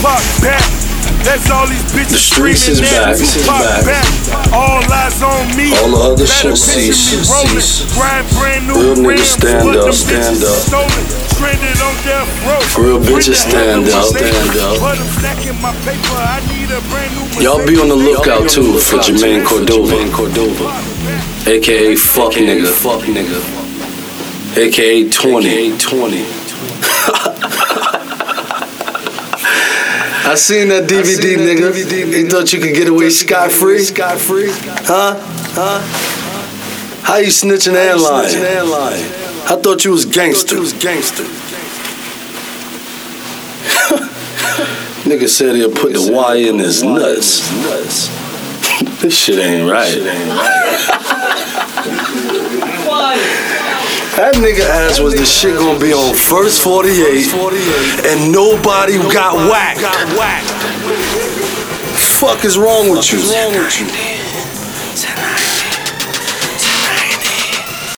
Tupac back. That's all these bitches The streets is back, at is Tupac back. back. All eyes on me. All the other Better shit picture cease, cease. Grind brand new Real niggas stand up, stand up. Stolen, trending on death row. Real bitches stand up, stand up. But I'm my paper. I need a brand new Y'all be on the lookout too for Jermaine Cordova, aka Fuck Nigga, Fuck Nigga, aka 20, 20. I seen that DVD, nigga. You thought you could get away scot free? Scot free? Huh? Huh? How you snitching and lying? I thought you was gangster. You was gangster. Nigga said he'll put the wire in his nuts. This shit ain't right. That nigga ass was the shit gonna be on first 48 and nobody got whacked. Fuck is wrong with you? What's wrong with you?